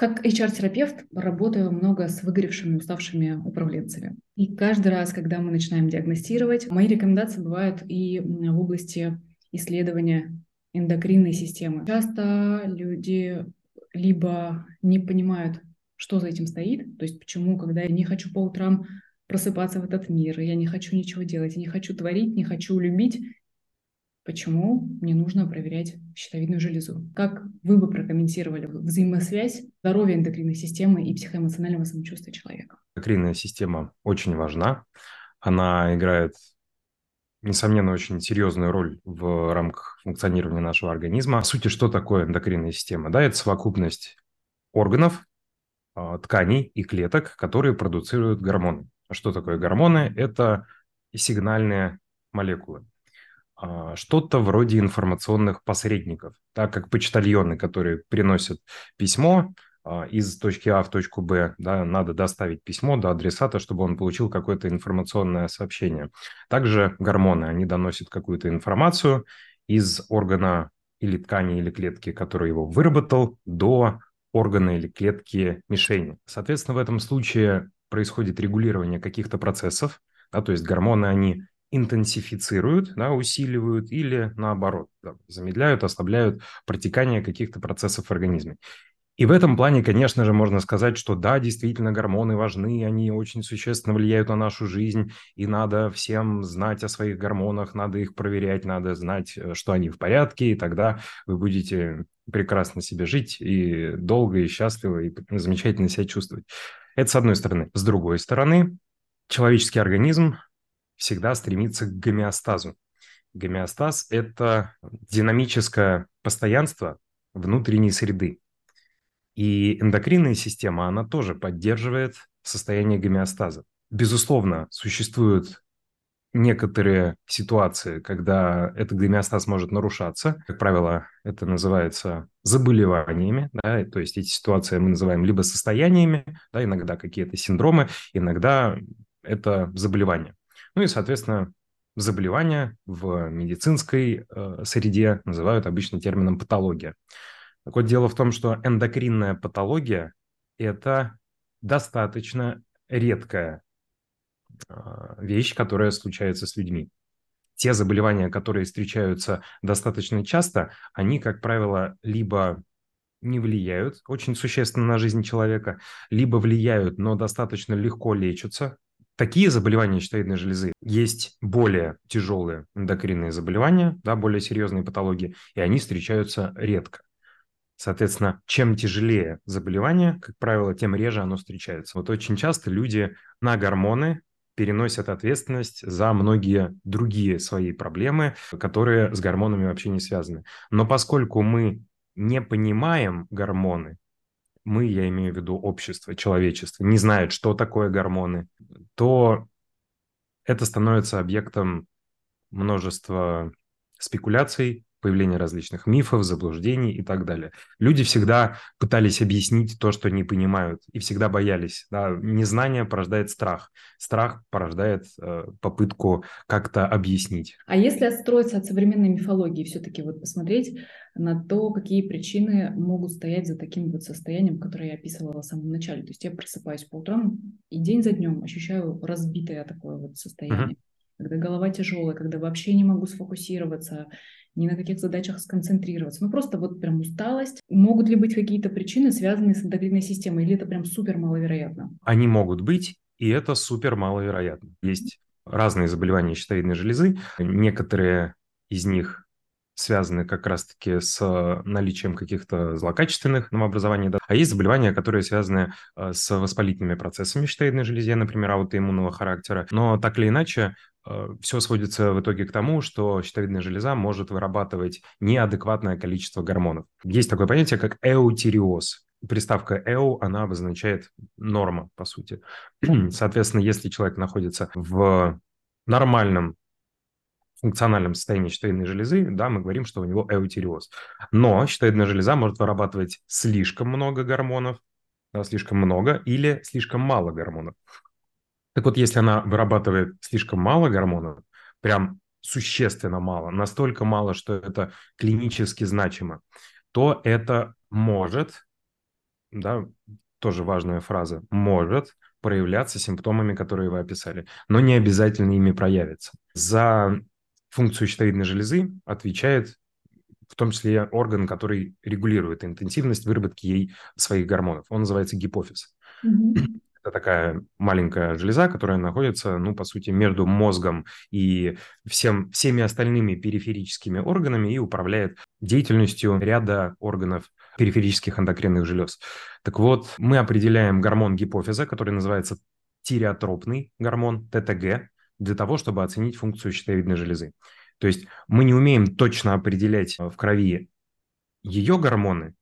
Как HR-терапевт работаю много с выгоревшими, уставшими управленцами. И каждый раз, когда мы начинаем диагностировать, мои рекомендации бывают и в области исследования эндокринной системы. Часто люди либо не понимают, что за этим стоит, то есть почему, когда я не хочу по утрам просыпаться в этот мир, я не хочу ничего делать, я не хочу творить, не хочу любить, почему мне нужно проверять щитовидную железу. Как вы бы прокомментировали взаимосвязь здоровья эндокринной системы и психоэмоционального самочувствия человека? Эндокринная система очень важна. Она играет, несомненно, очень серьезную роль в рамках функционирования нашего организма. По сути, что такое эндокринная система? Да, это совокупность органов, а, тканей и клеток, которые продуцируют гормоны. Что такое гормоны? Это сигнальные молекулы. А, что-то вроде информационных посредников, так как почтальоны, которые приносят письмо а, из точки А в точку Б, да, надо доставить письмо до адресата, чтобы он получил какое-то информационное сообщение. Также гормоны, они доносят какую-то информацию из органа или ткани, или клетки, который его выработал, до органа или клетки мишени. Соответственно, в этом случае происходит регулирование каких-то процессов, да, то есть гормоны, они интенсифицируют, да, усиливают или наоборот, да, замедляют, ослабляют протекание каких-то процессов в организме. И в этом плане, конечно же, можно сказать, что да, действительно, гормоны важны, они очень существенно влияют на нашу жизнь, и надо всем знать о своих гормонах, надо их проверять, надо знать, э, что они в порядке, и тогда вы будете прекрасно себе жить и долго, и счастливо, и замечательно себя чувствовать. Это с одной стороны. С другой стороны, человеческий организм всегда стремится к гомеостазу. Гомеостаз – это динамическое постоянство внутренней среды. И эндокринная система, она тоже поддерживает состояние гомеостаза. Безусловно, существуют некоторые ситуации, когда этот гомеостаз может нарушаться. Как правило, это называется заболеваниями. Да? То есть эти ситуации мы называем либо состояниями, да, иногда какие-то синдромы, иногда это заболевания. Ну и, соответственно, заболевания в медицинской э, среде называют обычно термином патология. Так вот, дело в том, что эндокринная патология – это достаточно редкая э, вещь, которая случается с людьми. Те заболевания, которые встречаются достаточно часто, они, как правило, либо не влияют очень существенно на жизнь человека, либо влияют, но достаточно легко лечатся, Такие заболевания щитовидной железы есть более тяжелые эндокринные заболевания, да, более серьезные патологии, и они встречаются редко. Соответственно, чем тяжелее заболевание, как правило, тем реже оно встречается. Вот очень часто люди на гормоны переносят ответственность за многие другие свои проблемы, которые с гормонами вообще не связаны. Но поскольку мы не понимаем гормоны, мы, я имею в виду общество, человечество, не знает, что такое гормоны, то это становится объектом множества спекуляций, появления различных мифов, заблуждений и так далее. Люди всегда пытались объяснить то, что не понимают, и всегда боялись. Да? Незнание порождает страх. Страх порождает э, попытку как-то объяснить. А если отстроиться от современной мифологии, все-таки вот посмотреть на то, какие причины могут стоять за таким вот состоянием, которое я описывала в самом начале. То есть я просыпаюсь по утрам и день за днем ощущаю разбитое такое вот состояние. Uh-huh когда голова тяжелая, когда вообще не могу сфокусироваться, ни на каких задачах сконцентрироваться. Ну, просто вот прям усталость. Могут ли быть какие-то причины, связанные с эндокринной системой, или это прям супер маловероятно? Они могут быть, и это супер маловероятно. Есть разные заболевания щитовидной железы. Некоторые из них связаны как раз-таки с наличием каких-то злокачественных новообразований. Да. А есть заболевания, которые связаны э, с воспалительными процессами щитовидной железы, например, аутоиммунного характера. Но так или иначе, Э, все сводится в итоге к тому, что щитовидная железа может вырабатывать неадекватное количество гормонов. Есть такое понятие, как эутиреоз. Приставка «эу», она обозначает норма, по сути. Соответственно, если человек находится в нормальном функциональном состоянии щитовидной железы, да, мы говорим, что у него эутиреоз. Но щитовидная железа может вырабатывать слишком много гормонов, да, слишком много или слишком мало гормонов. Так вот, если она вырабатывает слишком мало гормонов, прям существенно мало, настолько мало, что это клинически значимо, то это может да, тоже важная фраза, может проявляться симптомами, которые вы описали, но не обязательно ими проявится. За функцию щитовидной железы отвечает в том числе орган, который регулирует интенсивность выработки ей своих гормонов. Он называется гипофиз. Mm-hmm. Это такая маленькая железа, которая находится, ну, по сути, между мозгом и всем, всеми остальными периферическими органами и управляет деятельностью ряда органов периферических эндокринных желез. Так вот, мы определяем гормон гипофиза, который называется тиреотропный гормон, ТТГ, для того, чтобы оценить функцию щитовидной железы. То есть мы не умеем точно определять в крови ее гормоны,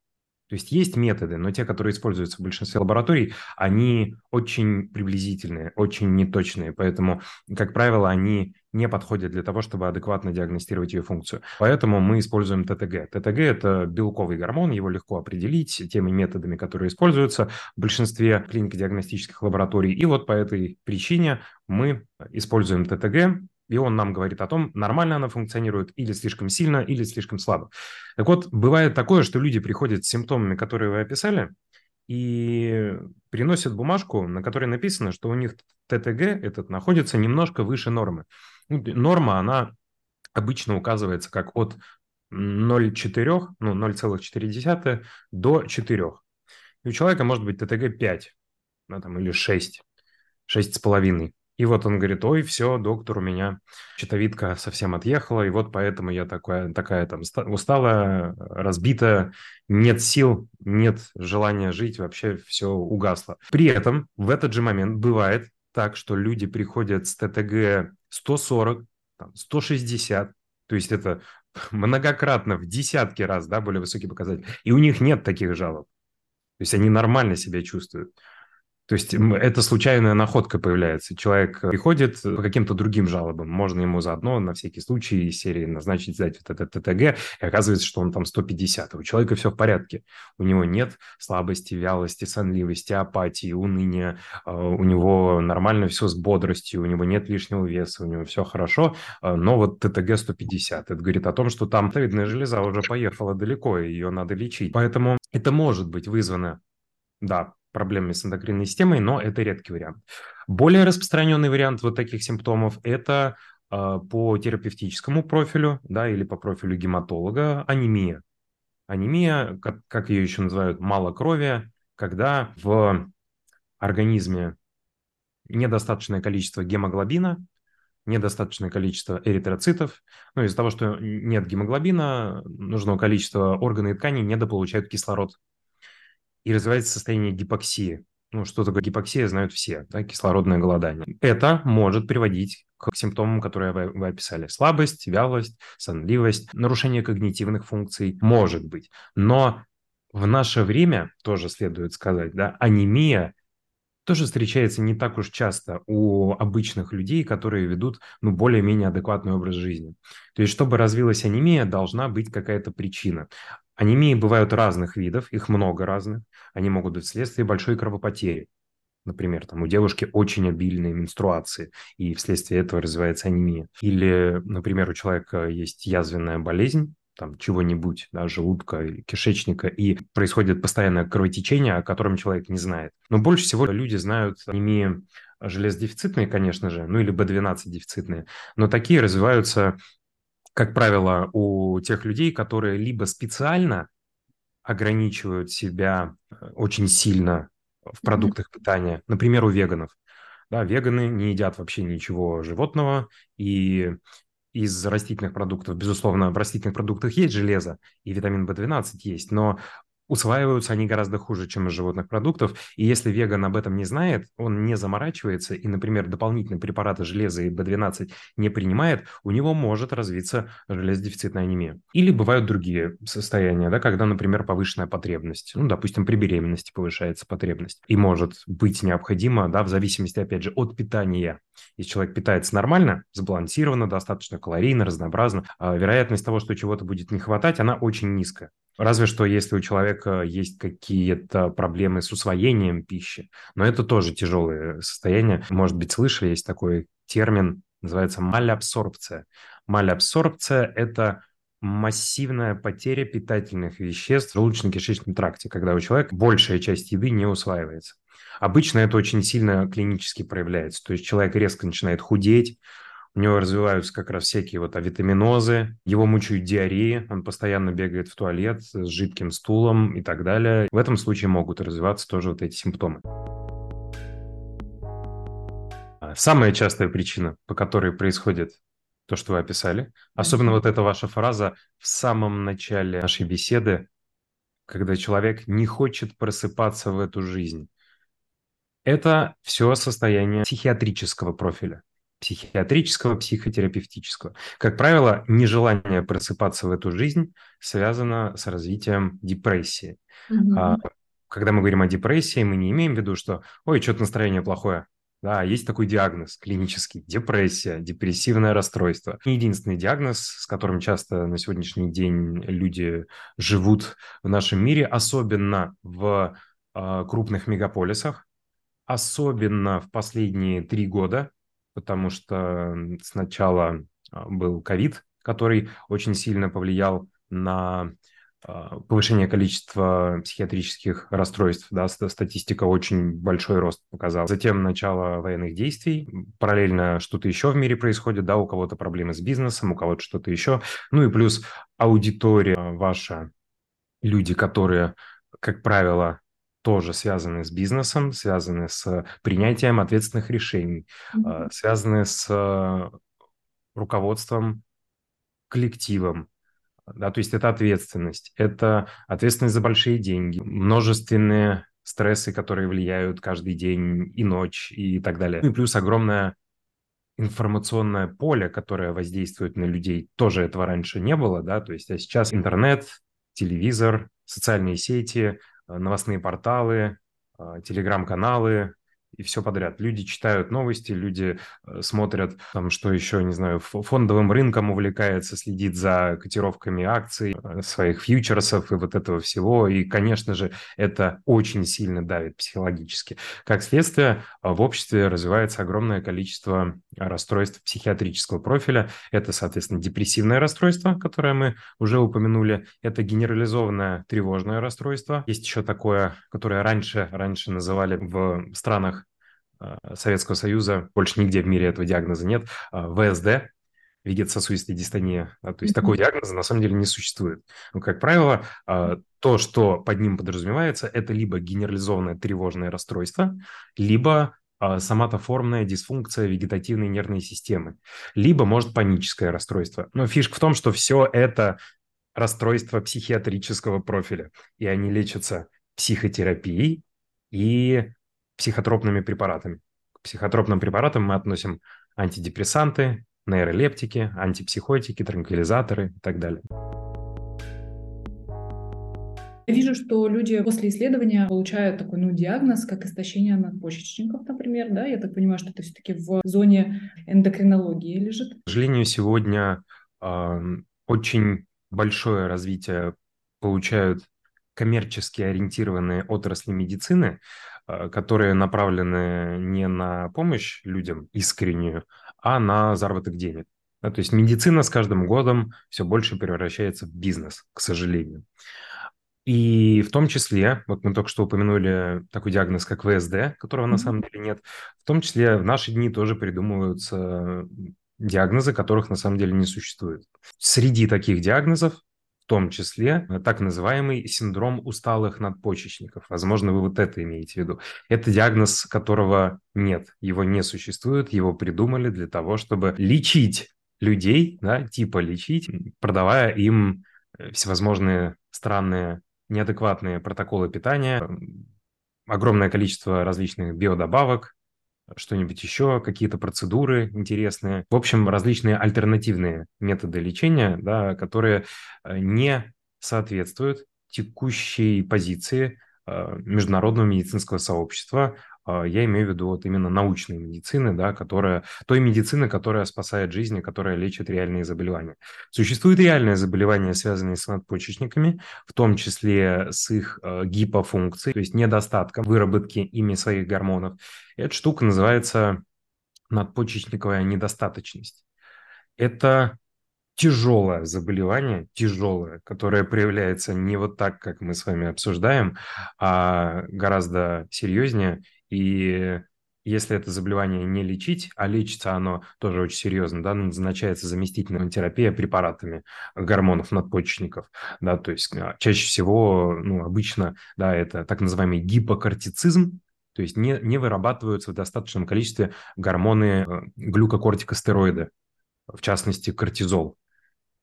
то есть есть методы, но те, которые используются в большинстве лабораторий, они очень приблизительные, очень неточные, поэтому, как правило, они не подходят для того, чтобы адекватно диагностировать ее функцию. Поэтому мы используем ТТГ. ТТГ – это белковый гормон, его легко определить теми методами, которые используются в большинстве клинико-диагностических лабораторий. И вот по этой причине мы используем ТТГ и он нам говорит о том, нормально она функционирует или слишком сильно, или слишком слабо. Так вот, бывает такое, что люди приходят с симптомами, которые вы описали, и приносят бумажку, на которой написано, что у них ТТГ этот находится немножко выше нормы. Ну, норма, она обычно указывается как от 0,4, ну 0,4 до 4. И у человека может быть ТТГ 5 ну, там, или 6, 6,5. И вот он говорит, ой, все, доктор, у меня щитовидка совсем отъехала, и вот поэтому я такая, такая там усталая, разбитая, нет сил, нет желания жить, вообще все угасло. При этом в этот же момент бывает так, что люди приходят с ТТГ 140, там, 160, то есть это многократно, в десятки раз, да, более высокий показатель, и у них нет таких жалоб. То есть они нормально себя чувствуют. То есть это случайная находка появляется. Человек приходит по каким-то другим жалобам. Можно ему заодно на всякий случай из серии назначить сдать вот этот ТТГ, и оказывается, что он там 150. У человека все в порядке. У него нет слабости, вялости, сонливости, апатии, уныния. А, у него нормально все с бодростью, у него нет лишнего веса, у него все хорошо. Но вот ТТГ 150. Это говорит о том, что там товидная железа уже поехала далеко, и ее надо лечить. Поэтому это может быть вызвано да, проблемами с эндокринной системой, но это редкий вариант. Более распространенный вариант вот таких симптомов – это э, по терапевтическому профилю, да, или по профилю гематолога анемия. Анемия, как, как ее еще называют, малокровие, когда в организме недостаточное количество гемоглобина, недостаточное количество эритроцитов. Ну, из-за того, что нет гемоглобина, нужного количества органы и тканей недополучают кислород и развивается состояние гипоксии. Ну, что такое гипоксия, знают все, да, кислородное голодание. Это может приводить к симптомам, которые вы, вы описали. Слабость, вялость, сонливость, нарушение когнитивных функций, может быть. Но в наше время, тоже следует сказать, да, анемия тоже встречается не так уж часто у обычных людей, которые ведут ну, более-менее адекватный образ жизни. То есть, чтобы развилась анемия, должна быть какая-то причина. Анемии бывают разных видов, их много разных. Они могут быть вследствие большой кровопотери. Например, там у девушки очень обильные менструации, и вследствие этого развивается анемия. Или, например, у человека есть язвенная болезнь, там чего-нибудь, да, желудка или кишечника, и происходит постоянное кровотечение, о котором человек не знает. Но больше всего люди знают анемии железодефицитные, конечно же, ну или B12 дефицитные, но такие развиваются как правило, у тех людей, которые либо специально ограничивают себя э, очень сильно в продуктах питания, например, у веганов. Да, веганы не едят вообще ничего животного, и из растительных продуктов, безусловно, в растительных продуктах есть железо, и витамин В12 есть, но усваиваются они гораздо хуже, чем из животных продуктов. И если веган об этом не знает, он не заморачивается и, например, дополнительные препараты железа и B12 не принимает, у него может развиться железодефицитная анемия. Или бывают другие состояния, да, когда, например, повышенная потребность. Ну, допустим, при беременности повышается потребность. И может быть необходимо, да, в зависимости, опять же, от питания. Если человек питается нормально, сбалансированно, достаточно калорийно, разнообразно, а вероятность того, что чего-то будет не хватать, она очень низкая. Разве что если у человека есть какие-то проблемы с усвоением пищи, но это тоже тяжелое состояние. Может быть, слышали, есть такой термин, называется малябсорбция. Малябсорбция – это массивная потеря питательных веществ в желудочно-кишечном тракте, когда у человека большая часть еды не усваивается. Обычно это очень сильно клинически проявляется. То есть человек резко начинает худеть, у него развиваются как раз всякие вот авитаминозы, его мучают диареи, он постоянно бегает в туалет с жидким стулом и так далее. В этом случае могут развиваться тоже вот эти симптомы. Самая частая причина, по которой происходит то, что вы описали, особенно вот эта ваша фраза в самом начале нашей беседы, когда человек не хочет просыпаться в эту жизнь. Это все состояние психиатрического профиля психиатрического, психотерапевтического. Как правило, нежелание просыпаться в эту жизнь связано с развитием депрессии. Mm-hmm. Когда мы говорим о депрессии, мы не имеем в виду, что «Ой, что-то настроение плохое». Да, есть такой диагноз клинический – депрессия, депрессивное расстройство. Не единственный диагноз, с которым часто на сегодняшний день люди живут в нашем мире, особенно в э, крупных мегаполисах, особенно в последние три года, потому что сначала а, был ковид, который очень сильно повлиял на а, повышение количества психиатрических расстройств, да, статистика очень большой рост показала. Затем начало военных действий, параллельно что-то еще в мире происходит, да, у кого-то проблемы с бизнесом, у кого-то что-то еще. Ну и плюс аудитория ваша, люди, которые, как правило, тоже связаны с бизнесом, связаны с принятием ответственных решений, mm-hmm. связаны с э, руководством коллективом. Да, то есть это ответственность, это ответственность за большие деньги, множественные стрессы, которые влияют каждый день и ночь и так далее. Ну и плюс огромное информационное поле, которое воздействует на людей, тоже этого раньше не было, да, то есть а сейчас интернет, телевизор, социальные сети, Э, новостные порталы, э, телеграм-каналы, и все подряд. Люди читают новости, люди э, смотрят, там, что еще, не знаю, фондовым рынком увлекается, следит за котировками акций, э, своих фьючерсов и вот этого всего. И, конечно же, это очень сильно давит психологически. Как следствие, э, в обществе развивается огромное количество расстройств психиатрического профиля. Это, соответственно, депрессивное расстройство, которое мы уже упомянули. Это генерализованное тревожное расстройство. Есть еще такое, которое раньше, раньше называли в странах Советского Союза, больше нигде в мире этого диагноза нет, а, ВСД, вегетососудистая дистония. Да, то есть mm-hmm. такого диагноза на самом деле не существует. Но, как правило, а, то, что под ним подразумевается, это либо генерализованное тревожное расстройство, либо соматоформная дисфункция вегетативной нервной системы, либо, может, паническое расстройство. Но фишка в том, что все это расстройства психиатрического профиля, и они лечатся психотерапией и психотропными препаратами. К психотропным препаратам мы относим антидепрессанты, нейролептики, антипсихотики, транквилизаторы и так далее. Я вижу, что люди после исследования получают такой ну, диагноз, как истощение надпочечников, например. Да? Я так понимаю, что это все-таки в зоне эндокринологии лежит. К сожалению, сегодня э, очень большое развитие получают коммерчески ориентированные отрасли медицины, которые направлены не на помощь людям искреннюю, а на заработок денег. Да, то есть медицина с каждым годом все больше превращается в бизнес, к сожалению. И в том числе, вот мы только что упомянули такой диагноз, как ВСД, которого mm-hmm. на самом деле нет, в том числе в наши дни тоже придумываются диагнозы, которых на самом деле не существует. Среди таких диагнозов том числе э, так называемый синдром усталых надпочечников. Возможно, вы вот это имеете в виду. Это диагноз, которого нет, его не существует, его придумали для того, чтобы лечить людей, да, типа лечить, продавая им э, всевозможные странные неадекватные протоколы питания, огромное количество различных биодобавок, что-нибудь еще, какие-то процедуры интересные. В общем, различные альтернативные методы лечения, да, которые э, не соответствуют текущей позиции э, международного медицинского сообщества, я имею в виду вот именно научной медицины, да, которая, той медицины, которая спасает жизни, которая лечит реальные заболевания. Существуют реальные заболевания, связанные с надпочечниками, в том числе с их э, гипофункцией, то есть недостатком выработки ими своих гормонов. Эта штука называется надпочечниковая недостаточность. Это тяжелое заболевание, тяжелое, которое проявляется не вот так, как мы с вами обсуждаем, а гораздо серьезнее. И если это заболевание не лечить, а лечится оно тоже очень серьезно, да, назначается заместительная терапия препаратами гормонов надпочечников, да, то есть а, чаще всего, ну, обычно, да, это так называемый гипокортицизм, то есть не, не вырабатываются в достаточном количестве гормоны э, глюкокортикостероиды, в частности, кортизол.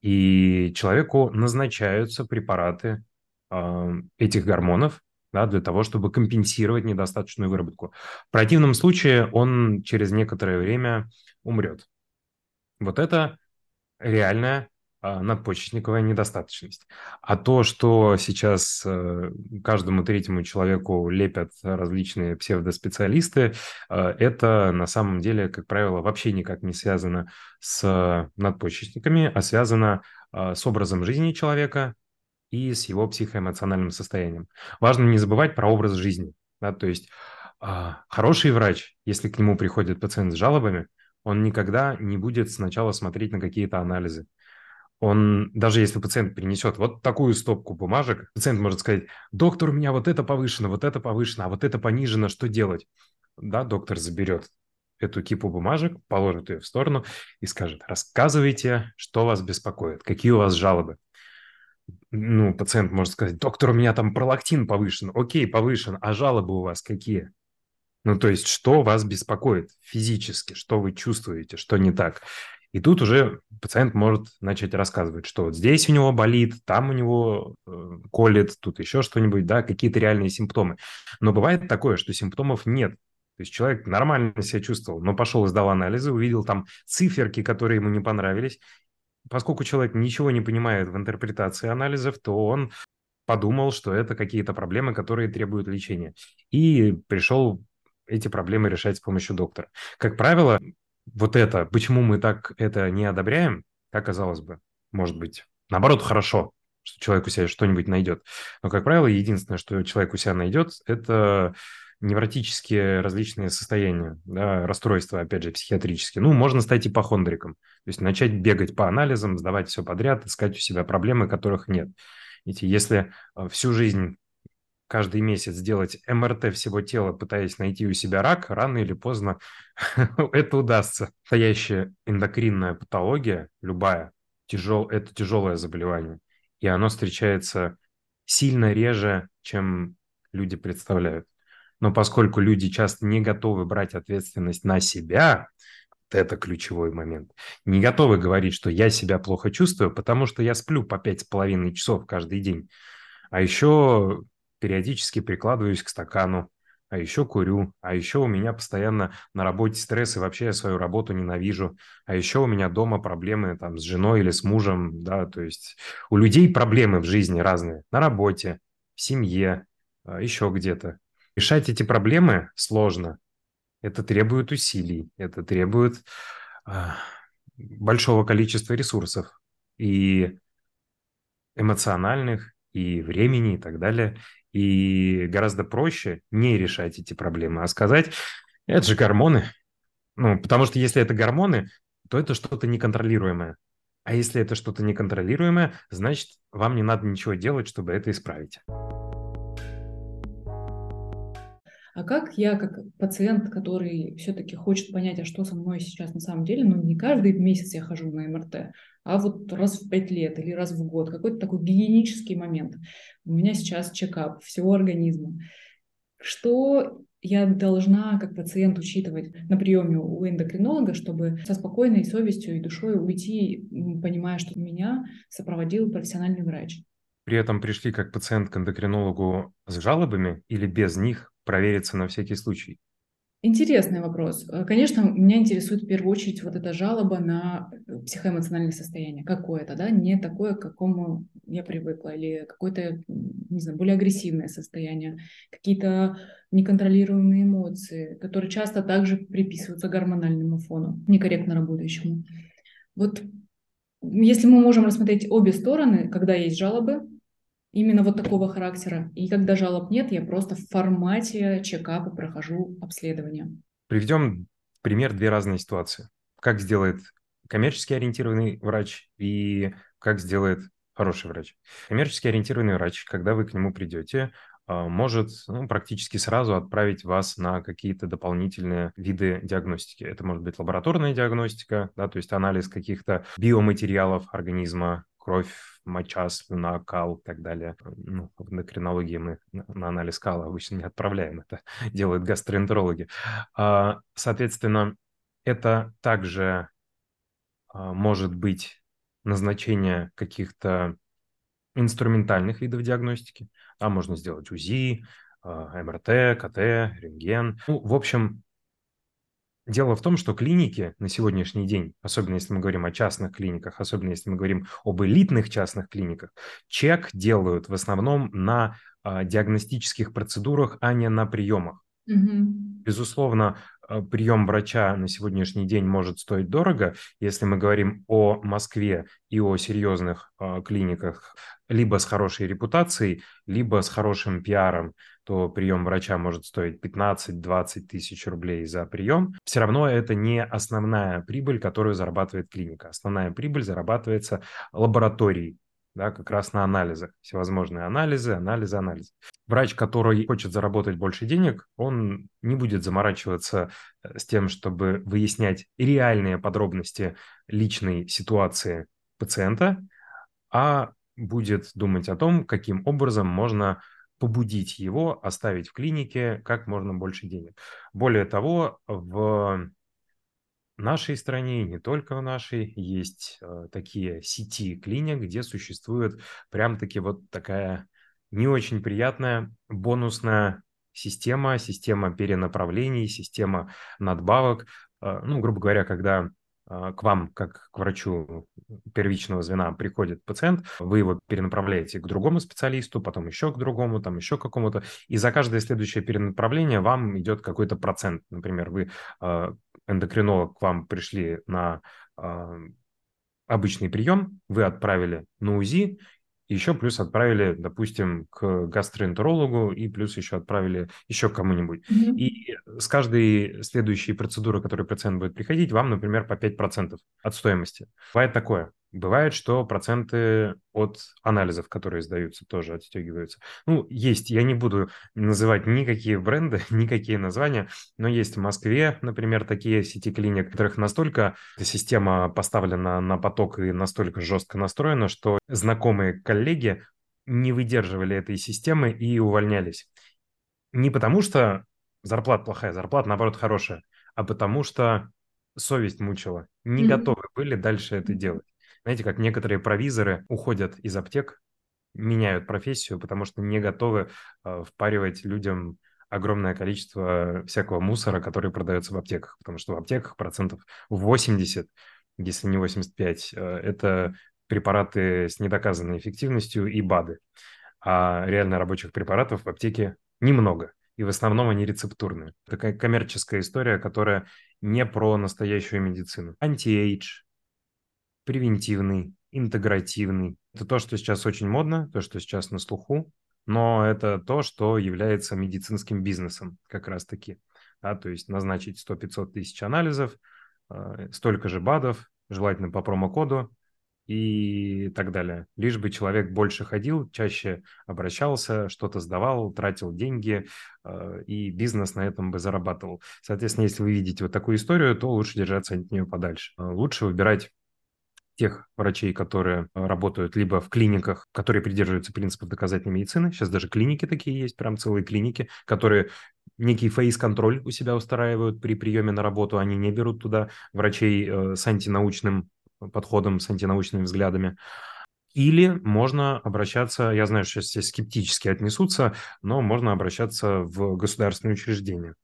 И человеку назначаются препараты э, этих гормонов да, для того, чтобы компенсировать недостаточную выработку. В противном случае он через некоторое время умрет. Вот это реальная а, надпочечниковая недостаточность. А то, что сейчас э, каждому третьему человеку лепят различные псевдоспециалисты, э, это на самом деле, как правило, вообще никак не связано с надпочечниками, а связано а, с образом жизни человека и с его психоэмоциональным состоянием. Важно не забывать про образ жизни. Да? То есть а, хороший врач, если к нему приходит пациент с жалобами, он никогда не будет сначала смотреть на какие-то анализы он, даже если пациент принесет вот такую стопку бумажек, пациент может сказать, доктор, у меня вот это повышено, вот это повышено, а вот это понижено, что делать? Да, доктор заберет эту кипу бумажек, положит ее в сторону и скажет, рассказывайте, что вас беспокоит, какие у вас жалобы. Ну, пациент может сказать, доктор, у меня там пролактин повышен. Окей, повышен, а жалобы у вас какие? Ну, то есть, что вас беспокоит физически, что вы чувствуете, что не так. И тут уже пациент может начать рассказывать, что вот здесь у него болит, там у него э, колет, тут еще что-нибудь, да, какие-то реальные симптомы. Но бывает такое, что симптомов нет. То есть человек нормально себя чувствовал, но пошел и сдал анализы, увидел там циферки, которые ему не понравились. Поскольку человек ничего не понимает в интерпретации анализов, то он подумал, что это какие-то проблемы, которые требуют лечения. И пришел эти проблемы решать с помощью доктора. Как правило, вот это, почему мы так это не одобряем, как казалось бы, может быть, наоборот, хорошо, что человек у себя что-нибудь найдет. Но, как правило, единственное, что человек у себя найдет, это невротические различные состояния, да, расстройства, опять же, психиатрические. Ну, можно стать ипохондриком, то есть начать бегать по анализам, сдавать все подряд, искать у себя проблемы, которых нет. Видите, если э, всю жизнь каждый месяц делать МРТ всего тела, пытаясь найти у себя рак, рано или поздно это удастся. Настоящая эндокринная патология, любая, тяжел, это тяжелое заболевание. И оно встречается сильно реже, чем люди представляют. Но поскольку люди часто не готовы брать ответственность на себя, это ключевой момент. Не готовы говорить, что я себя плохо чувствую, потому что я сплю по пять с половиной часов каждый день. А еще периодически прикладываюсь к стакану, а еще курю, а еще у меня постоянно на работе стресс, и вообще я свою работу ненавижу, а еще у меня дома проблемы там с женой или с мужем, да, то есть у людей проблемы в жизни разные, на работе, в семье, а, еще где-то. Решать эти проблемы сложно, это требует усилий, это требует а, большого количества ресурсов и эмоциональных, и времени, и так далее. И гораздо проще не решать эти проблемы, а сказать, это же гормоны. Ну, потому что если это гормоны, то это что-то неконтролируемое. А если это что-то неконтролируемое, значит, вам не надо ничего делать, чтобы это исправить. А как я, как пациент, который все-таки хочет понять, а что со мной сейчас на самом деле, ну не каждый месяц я хожу на МРТ, а вот раз в пять лет или раз в год, какой-то такой гигиенический момент. У меня сейчас чекап всего организма. Что я должна как пациент учитывать на приеме у эндокринолога, чтобы со спокойной совестью и душой уйти, понимая, что меня сопроводил профессиональный врач? При этом пришли как пациент к эндокринологу с жалобами или без них провериться на всякий случай? Интересный вопрос. Э, конечно, меня интересует в первую очередь вот эта жалоба на э, психоэмоциональное состояние. Какое-то, да, не такое, к какому я привыкла, или какое-то, не знаю, более агрессивное состояние, какие-то неконтролируемые эмоции, которые часто также приписываются гормональному фону, некорректно работающему. Вот если мы можем рассмотреть обе стороны, когда есть жалобы, именно вот такого характера. И когда жалоб нет, я просто в формате чекапа прохожу обследование. Приведем пример две разные ситуации. Как сделает коммерчески ориентированный врач и как сделает хороший врач. Коммерчески ориентированный врач, когда вы к нему придете, а, может ну, практически сразу отправить вас на какие-то дополнительные виды диагностики. Это может быть лабораторная диагностика, да, то есть анализ каких-то биоматериалов организма, кровь, моча, слюна, кал и так далее. Ну, в эндокринологии мы на анализ кала обычно не отправляем, это делают гастроэнтерологи. А, соответственно, это также а, может быть назначение каких-то инструментальных видов диагностики. Там можно сделать УЗИ, а, МРТ, КТ, рентген. Ну, в общем, Дело в том, что клиники на сегодняшний день, особенно если мы говорим о частных клиниках, особенно если мы говорим об элитных частных клиниках, чек делают в основном на а, диагностических процедурах, а не на приемах. Угу. Безусловно, прием врача на сегодняшний день может стоить дорого, если мы говорим о Москве и о серьезных э, клиниках, либо с хорошей репутацией, либо с хорошим пиаром, то прием врача может стоить 15-20 тысяч рублей за прием. Все равно это не основная прибыль, которую зарабатывает клиника. Основная прибыль зарабатывается лабораторией да, как раз на анализах, всевозможные анализы, анализы, анализы. Врач, который хочет заработать больше денег, он не будет заморачиваться э, с тем, чтобы выяснять реальные подробности личной ситуации пациента, а будет думать о том, каким образом можно побудить его оставить в клинике как можно больше денег. Более того, в нашей стране, и не только в нашей, есть э, такие сети клиник, где существует прям-таки вот такая не очень приятная бонусная система, система перенаправлений, система надбавок. Э, ну, грубо говоря, когда э, к вам, как к врачу первичного звена, приходит пациент, вы его перенаправляете к другому специалисту, потом еще к другому, там еще какому-то, и за каждое следующее перенаправление вам идет какой-то процент. Например, вы э, эндокринолог к вам пришли на э, обычный прием, вы отправили на УЗИ, еще плюс отправили, допустим, к гастроэнтерологу и плюс еще отправили еще кому-нибудь. Mm-hmm. И с каждой следующей процедуры, которой пациент будет приходить, вам, например, по 5% от стоимости. Бывает такое. Бывает, что проценты от анализов, которые сдаются, тоже отстегиваются. Ну, есть, я не буду называть никакие бренды, никакие названия, но есть в Москве, например, такие сети клиник, в которых настолько система поставлена на поток и настолько жестко настроена, что знакомые коллеги не выдерживали этой системы и увольнялись. Не потому что зарплата плохая, зарплата, наоборот, хорошая, а потому что совесть мучила. Не mm-hmm. готовы были дальше это делать. Знаете, как некоторые провизоры уходят из аптек, меняют профессию, потому что не готовы э, впаривать людям огромное количество всякого мусора, который продается в аптеках, потому что в аптеках процентов 80, если не 85, э, это препараты с недоказанной эффективностью и БАДы. А реально рабочих препаратов в аптеке немного. И в основном они рецептурные. Такая коммерческая история, которая не про настоящую медицину. Антиэйдж, превентивный, интегративный. Это то, что сейчас очень модно, то, что сейчас на слуху, но это то, что является медицинским бизнесом как раз-таки. Да, то есть назначить 100-500 тысяч анализов, э, столько же БАДов, желательно по промокоду и так далее. Лишь бы человек больше ходил, чаще обращался, что-то сдавал, тратил деньги, э, и бизнес на этом бы зарабатывал. Соответственно, если вы видите вот такую историю, то лучше держаться от нее подальше. Лучше выбирать тех врачей, которые э, работают либо в клиниках, которые придерживаются принципов доказательной медицины. Сейчас даже клиники такие есть, прям целые клиники, которые некий фейс-контроль у себя устраивают при приеме на работу. Они не берут туда врачей э, с антинаучным подходом, с антинаучными взглядами. Или можно обращаться, я знаю, что все скептически отнесутся, но можно обращаться в государственные учреждения,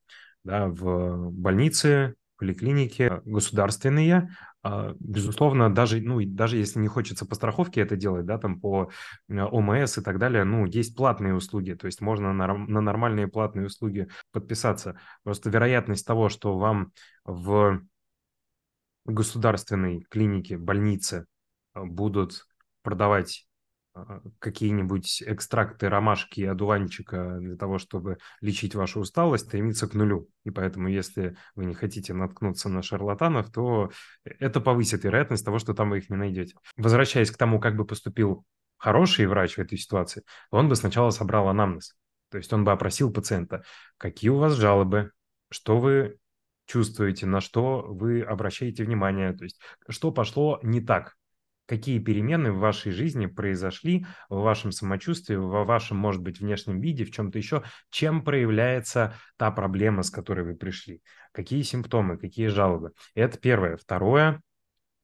да, в больницы, поликлиники государственные, а, безусловно, даже, ну, даже если не хочется по страховке это делать, да, там по э, ОМС и так далее, ну, есть платные услуги, то есть можно на, на нормальные платные услуги подписаться. Просто вероятность того, что вам в государственной клинике, больнице э, будут продавать какие-нибудь экстракты ромашки и одуванчика для того, чтобы лечить вашу усталость, стремится к нулю. И поэтому, если вы не хотите наткнуться на шарлатанов, то это повысит вероятность того, что там вы их не найдете. Возвращаясь к тому, как бы поступил хороший врач в этой ситуации, он бы сначала собрал анамнез. То есть он бы опросил пациента, какие у вас жалобы, что вы чувствуете, на что вы обращаете внимание, то есть что пошло не так, какие перемены в вашей жизни произошли, в вашем самочувствии, в вашем, может быть, внешнем виде, в чем-то еще, чем проявляется та проблема, с которой вы пришли, какие симптомы, какие жалобы. Это первое. Второе,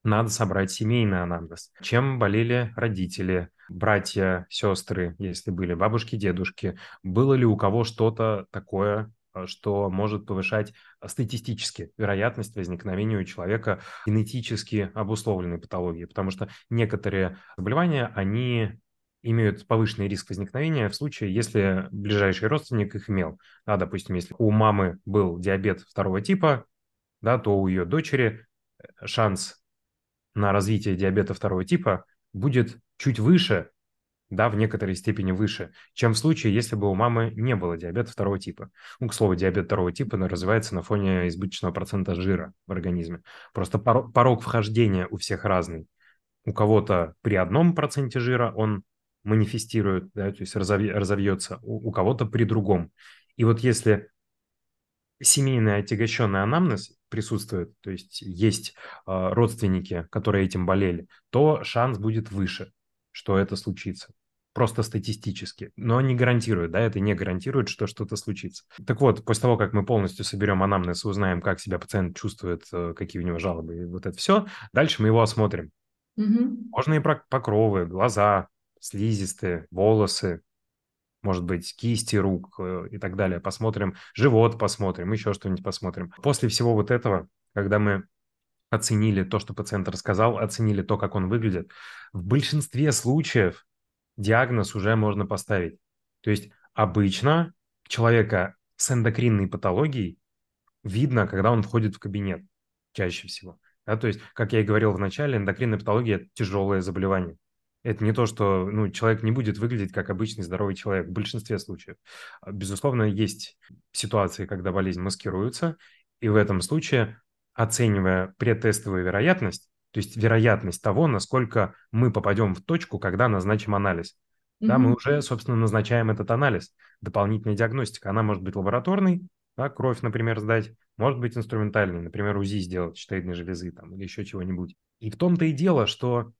надо собрать семейный анамнез. Чем болели родители, братья, сестры, если были, бабушки, дедушки. Было ли у кого что-то такое, что может повышать э, статистически вероятность возникновения у человека генетически обусловленной патологии, потому что некоторые заболевания, они имеют повышенный риск возникновения в случае, если ближайший родственник их имел. Да, допустим, если у мамы был диабет второго типа, да, то у ее дочери э, шанс на развитие диабета второго типа будет чуть выше, да, в некоторой степени выше, чем в случае, если бы у мамы не было диабета второго типа. Ну, к слову, диабет второго типа развивается на фоне избыточного процента жира в организме. Просто порог вхождения у всех разный. У кого-то при одном проценте жира он манифестирует, да, то есть разовьется, у, кого-то при другом. И вот если семейный отягощенный анамнез присутствует, то есть есть э, родственники, которые этим болели, то шанс будет выше что это случится. Просто статистически. Но не гарантирует, да, это не гарантирует, что что-то случится. Так вот, после того, как мы полностью соберем анамнез узнаем, как себя пациент чувствует, э, какие у него жалобы и вот это все, дальше мы его осмотрим. Угу. Можно и покровы, глаза, слизистые, волосы, может быть, кисти рук э, и так далее. Посмотрим, живот посмотрим, еще что-нибудь посмотрим. После всего вот этого, когда мы оценили то, что пациент рассказал, оценили то, как он выглядит. В большинстве случаев диагноз уже можно поставить. То есть обычно человека с эндокринной патологией видно, когда он входит в кабинет, чаще всего. Да, то есть, как я и говорил в начале, эндокринная патология – это тяжелое заболевание. Это не то, что ну, человек не будет выглядеть как обычный здоровый человек в большинстве случаев. Безусловно, есть ситуации, когда болезнь маскируется, и в этом случае оценивая предтестовую вероятность, то есть вероятность того, насколько мы попадем в точку, когда назначим анализ. Mm-hmm. Да, мы уже, собственно, назначаем этот анализ. Дополнительная диагностика, она может быть лабораторной, да, кровь, например, сдать, может быть инструментальной, например, УЗИ сделать щитовидной железы там, или еще чего-нибудь. И в том-то и дело, что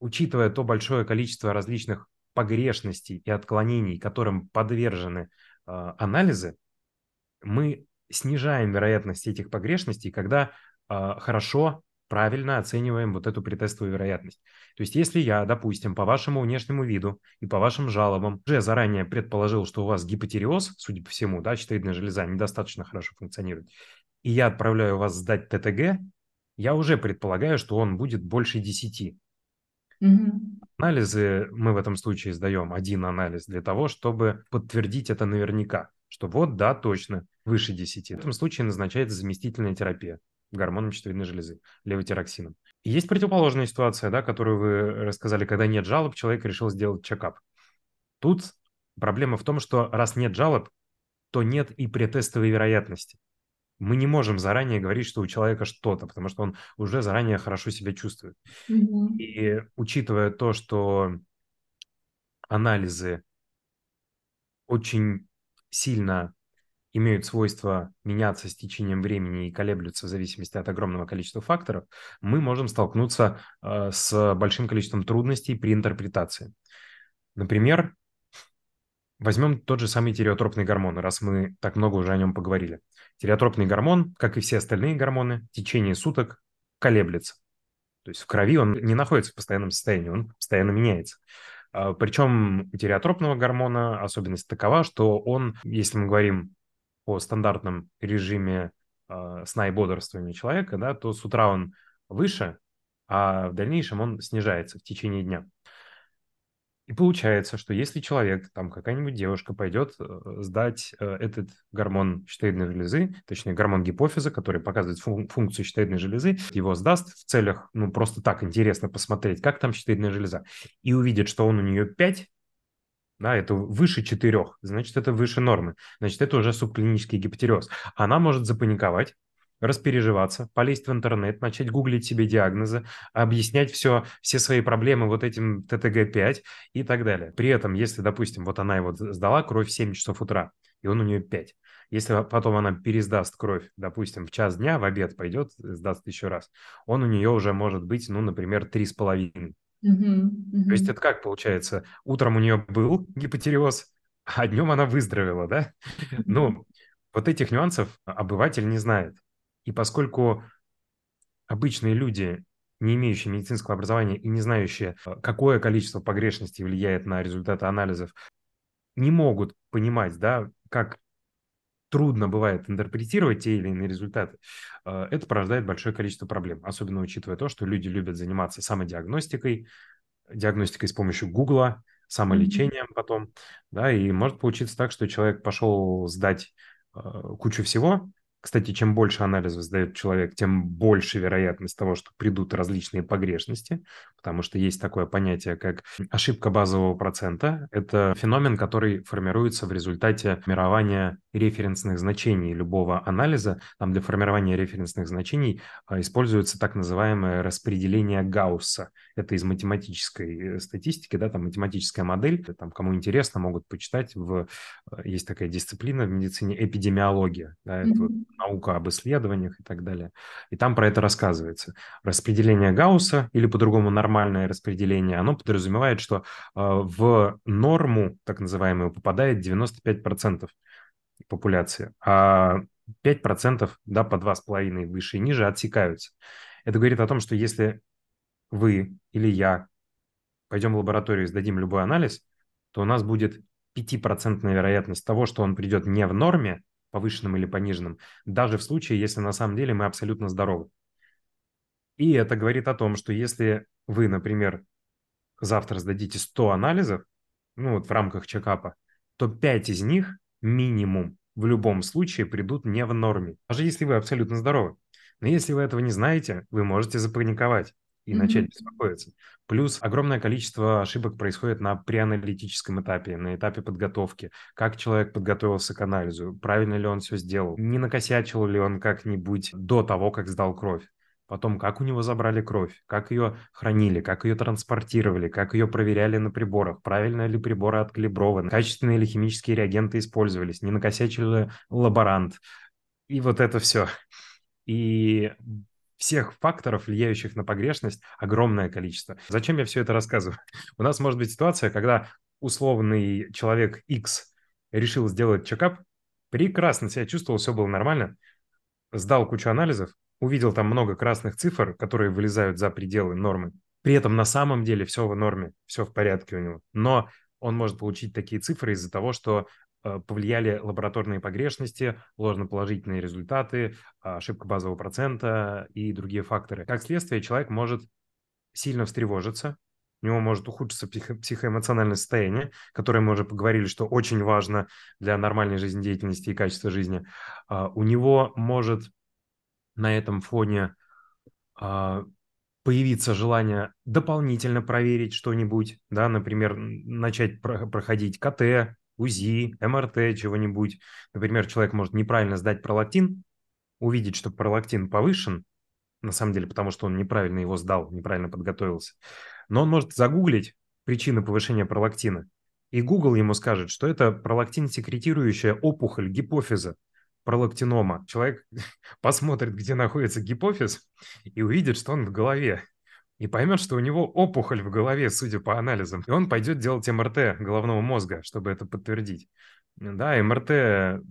учитывая то большое количество различных погрешностей и отклонений, которым подвержены э, анализы, мы снижаем вероятность этих погрешностей, когда э, хорошо, правильно оцениваем вот эту претестовую вероятность. То есть если я, допустим, по вашему внешнему виду и по вашим жалобам уже заранее предположил, что у вас гипотереоз, судя по всему, да, щитовидная железа недостаточно хорошо функционирует, и я отправляю вас сдать ТТГ, я уже предполагаю, что он будет больше 10. Угу. Анализы мы в этом случае сдаем один анализ для того, чтобы подтвердить это наверняка, что вот, да, точно, выше 10. В этом случае назначается заместительная терапия гормоном щитовидной железы, левотироксином. Есть противоположная ситуация, да, которую вы рассказали, когда нет жалоб, человек решил сделать чекап. Тут проблема в том, что раз нет жалоб, то нет и претестовой вероятности. Мы не можем заранее говорить, что у человека что-то, потому что он уже заранее хорошо себя чувствует. Mm-hmm. И учитывая то, что анализы очень сильно имеют свойство меняться с течением времени и колеблются в зависимости от огромного количества факторов, мы можем столкнуться э, с большим количеством трудностей при интерпретации. Например, возьмем тот же самый тиреотропный гормон, раз мы так много уже о нем поговорили. Тиреотропный гормон, как и все остальные гормоны, в течение суток колеблется. То есть в крови он не находится в постоянном состоянии, он постоянно меняется. А, Причем у тиреотропного гормона особенность такова, что он, если мы говорим по стандартном режиме э, сна и бодрствования человека, да, то с утра он выше, а в дальнейшем он снижается в течение дня. И получается, что если человек, там какая-нибудь девушка пойдет э, сдать э, этот гормон щитовидной железы, точнее гормон гипофиза, который показывает фун- функцию щитовидной железы, его сдаст в целях, ну просто так интересно посмотреть, как там щитовидная железа, и увидит, что он у нее 5, да, это выше 4, значит, это выше нормы, значит, это уже субклинический гипотереоз. Она может запаниковать, распереживаться, полезть в интернет, начать гуглить себе диагнозы, объяснять все, все свои проблемы вот этим ТТГ-5 и так далее. При этом, если, допустим, вот она его сдала кровь в 7 часов утра, и он у нее 5, если потом она пересдаст кровь, допустим, в час дня, в обед пойдет, сдаст еще раз, он у нее уже может быть, ну, например, 3,5. Угу, угу. То есть это как получается? Утром у нее был гипотереоз, а днем она выздоровела, да? Ну, вот этих нюансов обыватель не знает. И поскольку обычные люди, не имеющие медицинского образования и не знающие, э, какое количество погрешностей влияет на результаты анализов, не могут понимать, да, как трудно бывает интерпретировать те или иные результаты, э, это порождает большое количество проблем, особенно учитывая то, что люди любят заниматься самодиагностикой, диагностикой с помощью Гугла, самолечением mm-hmm. потом, да, и может получиться так, что человек пошел сдать э, кучу всего, кстати, чем больше анализов сдает человек, тем больше вероятность того, что придут различные погрешности, потому что есть такое понятие, как ошибка базового процента. Это феномен, который формируется в результате формирования референсных значений любого анализа. Там для формирования референсных значений а, используется так называемое распределение Гаусса. Это из математической э, статистики, да, там математическая модель. Там, кому интересно, могут почитать. В... Э, есть такая дисциплина в медицине эпидемиология. Да, это mm-hmm наука об исследованиях и так далее. И там про это рассказывается. Распределение Гаусса, или по-другому нормальное распределение, оно подразумевает, что э, в норму, так называемую, попадает 95% популяции, а 5%, да, по 2,5 выше и ниже отсекаются. Это говорит о том, что если вы или я пойдем в лабораторию и сдадим любой анализ, то у нас будет 5% вероятность того, что он придет не в норме, повышенным или пониженным, даже в случае, если на самом деле мы абсолютно здоровы. И это говорит о том, что если вы, например, завтра сдадите 100 анализов, ну вот в рамках чекапа, то 5 из них минимум в любом случае придут не в норме, даже если вы абсолютно здоровы. Но если вы этого не знаете, вы можете запаниковать и mm-hmm. начать беспокоиться. Плюс огромное количество ошибок происходит на преаналитическом этапе, на этапе подготовки. Как человек подготовился к анализу, правильно ли он все сделал, не накосячил ли он как-нибудь до того, как сдал кровь. Потом, как у него забрали кровь, как ее хранили, как ее транспортировали, как ее проверяли на приборах, правильно ли приборы откалиброваны, качественные ли химические реагенты использовались, не накосячил ли лаборант. И вот это все. И всех факторов, влияющих на погрешность, огромное количество. Зачем я все это рассказываю? У нас может быть ситуация, когда условный человек X решил сделать чекап, прекрасно себя чувствовал, все было нормально, сдал кучу анализов, увидел там много красных цифр, которые вылезают за пределы нормы. При этом на самом деле все в норме, все в порядке у него. Но он может получить такие цифры из-за того, что повлияли лабораторные погрешности, ложноположительные результаты, ошибка базового процента и другие факторы. Как следствие, человек может сильно встревожиться, у него может ухудшиться психо- психоэмоциональное состояние, которое мы уже поговорили, что очень важно для нормальной жизнедеятельности и качества жизни. А, у него может на этом фоне а, появиться желание дополнительно проверить что-нибудь, да, например, начать проходить КТ, УЗИ, МРТ, чего-нибудь. Например, человек может неправильно сдать пролактин, увидеть, что пролактин повышен, на самом деле, потому что он неправильно его сдал, неправильно подготовился. Но он может загуглить причины повышения пролактина. И Google ему скажет, что это пролактин-секретирующая опухоль гипофиза, пролактинома. Человек посмотрит, где находится гипофиз, и увидит, что он в голове и поймет, что у него опухоль в голове, судя по анализам. И он пойдет делать МРТ головного мозга, чтобы это подтвердить. Да, МРТ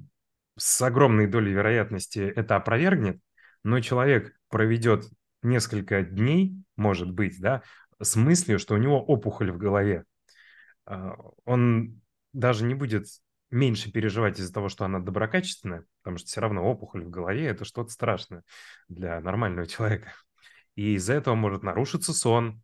с огромной долей вероятности это опровергнет, но человек проведет несколько дней, может быть, да, с мыслью, что у него опухоль в голове. А, он даже не будет меньше переживать из-за того, что она доброкачественная, потому что все равно опухоль в голове – это что-то страшное для нормального человека. И из-за этого может нарушиться сон,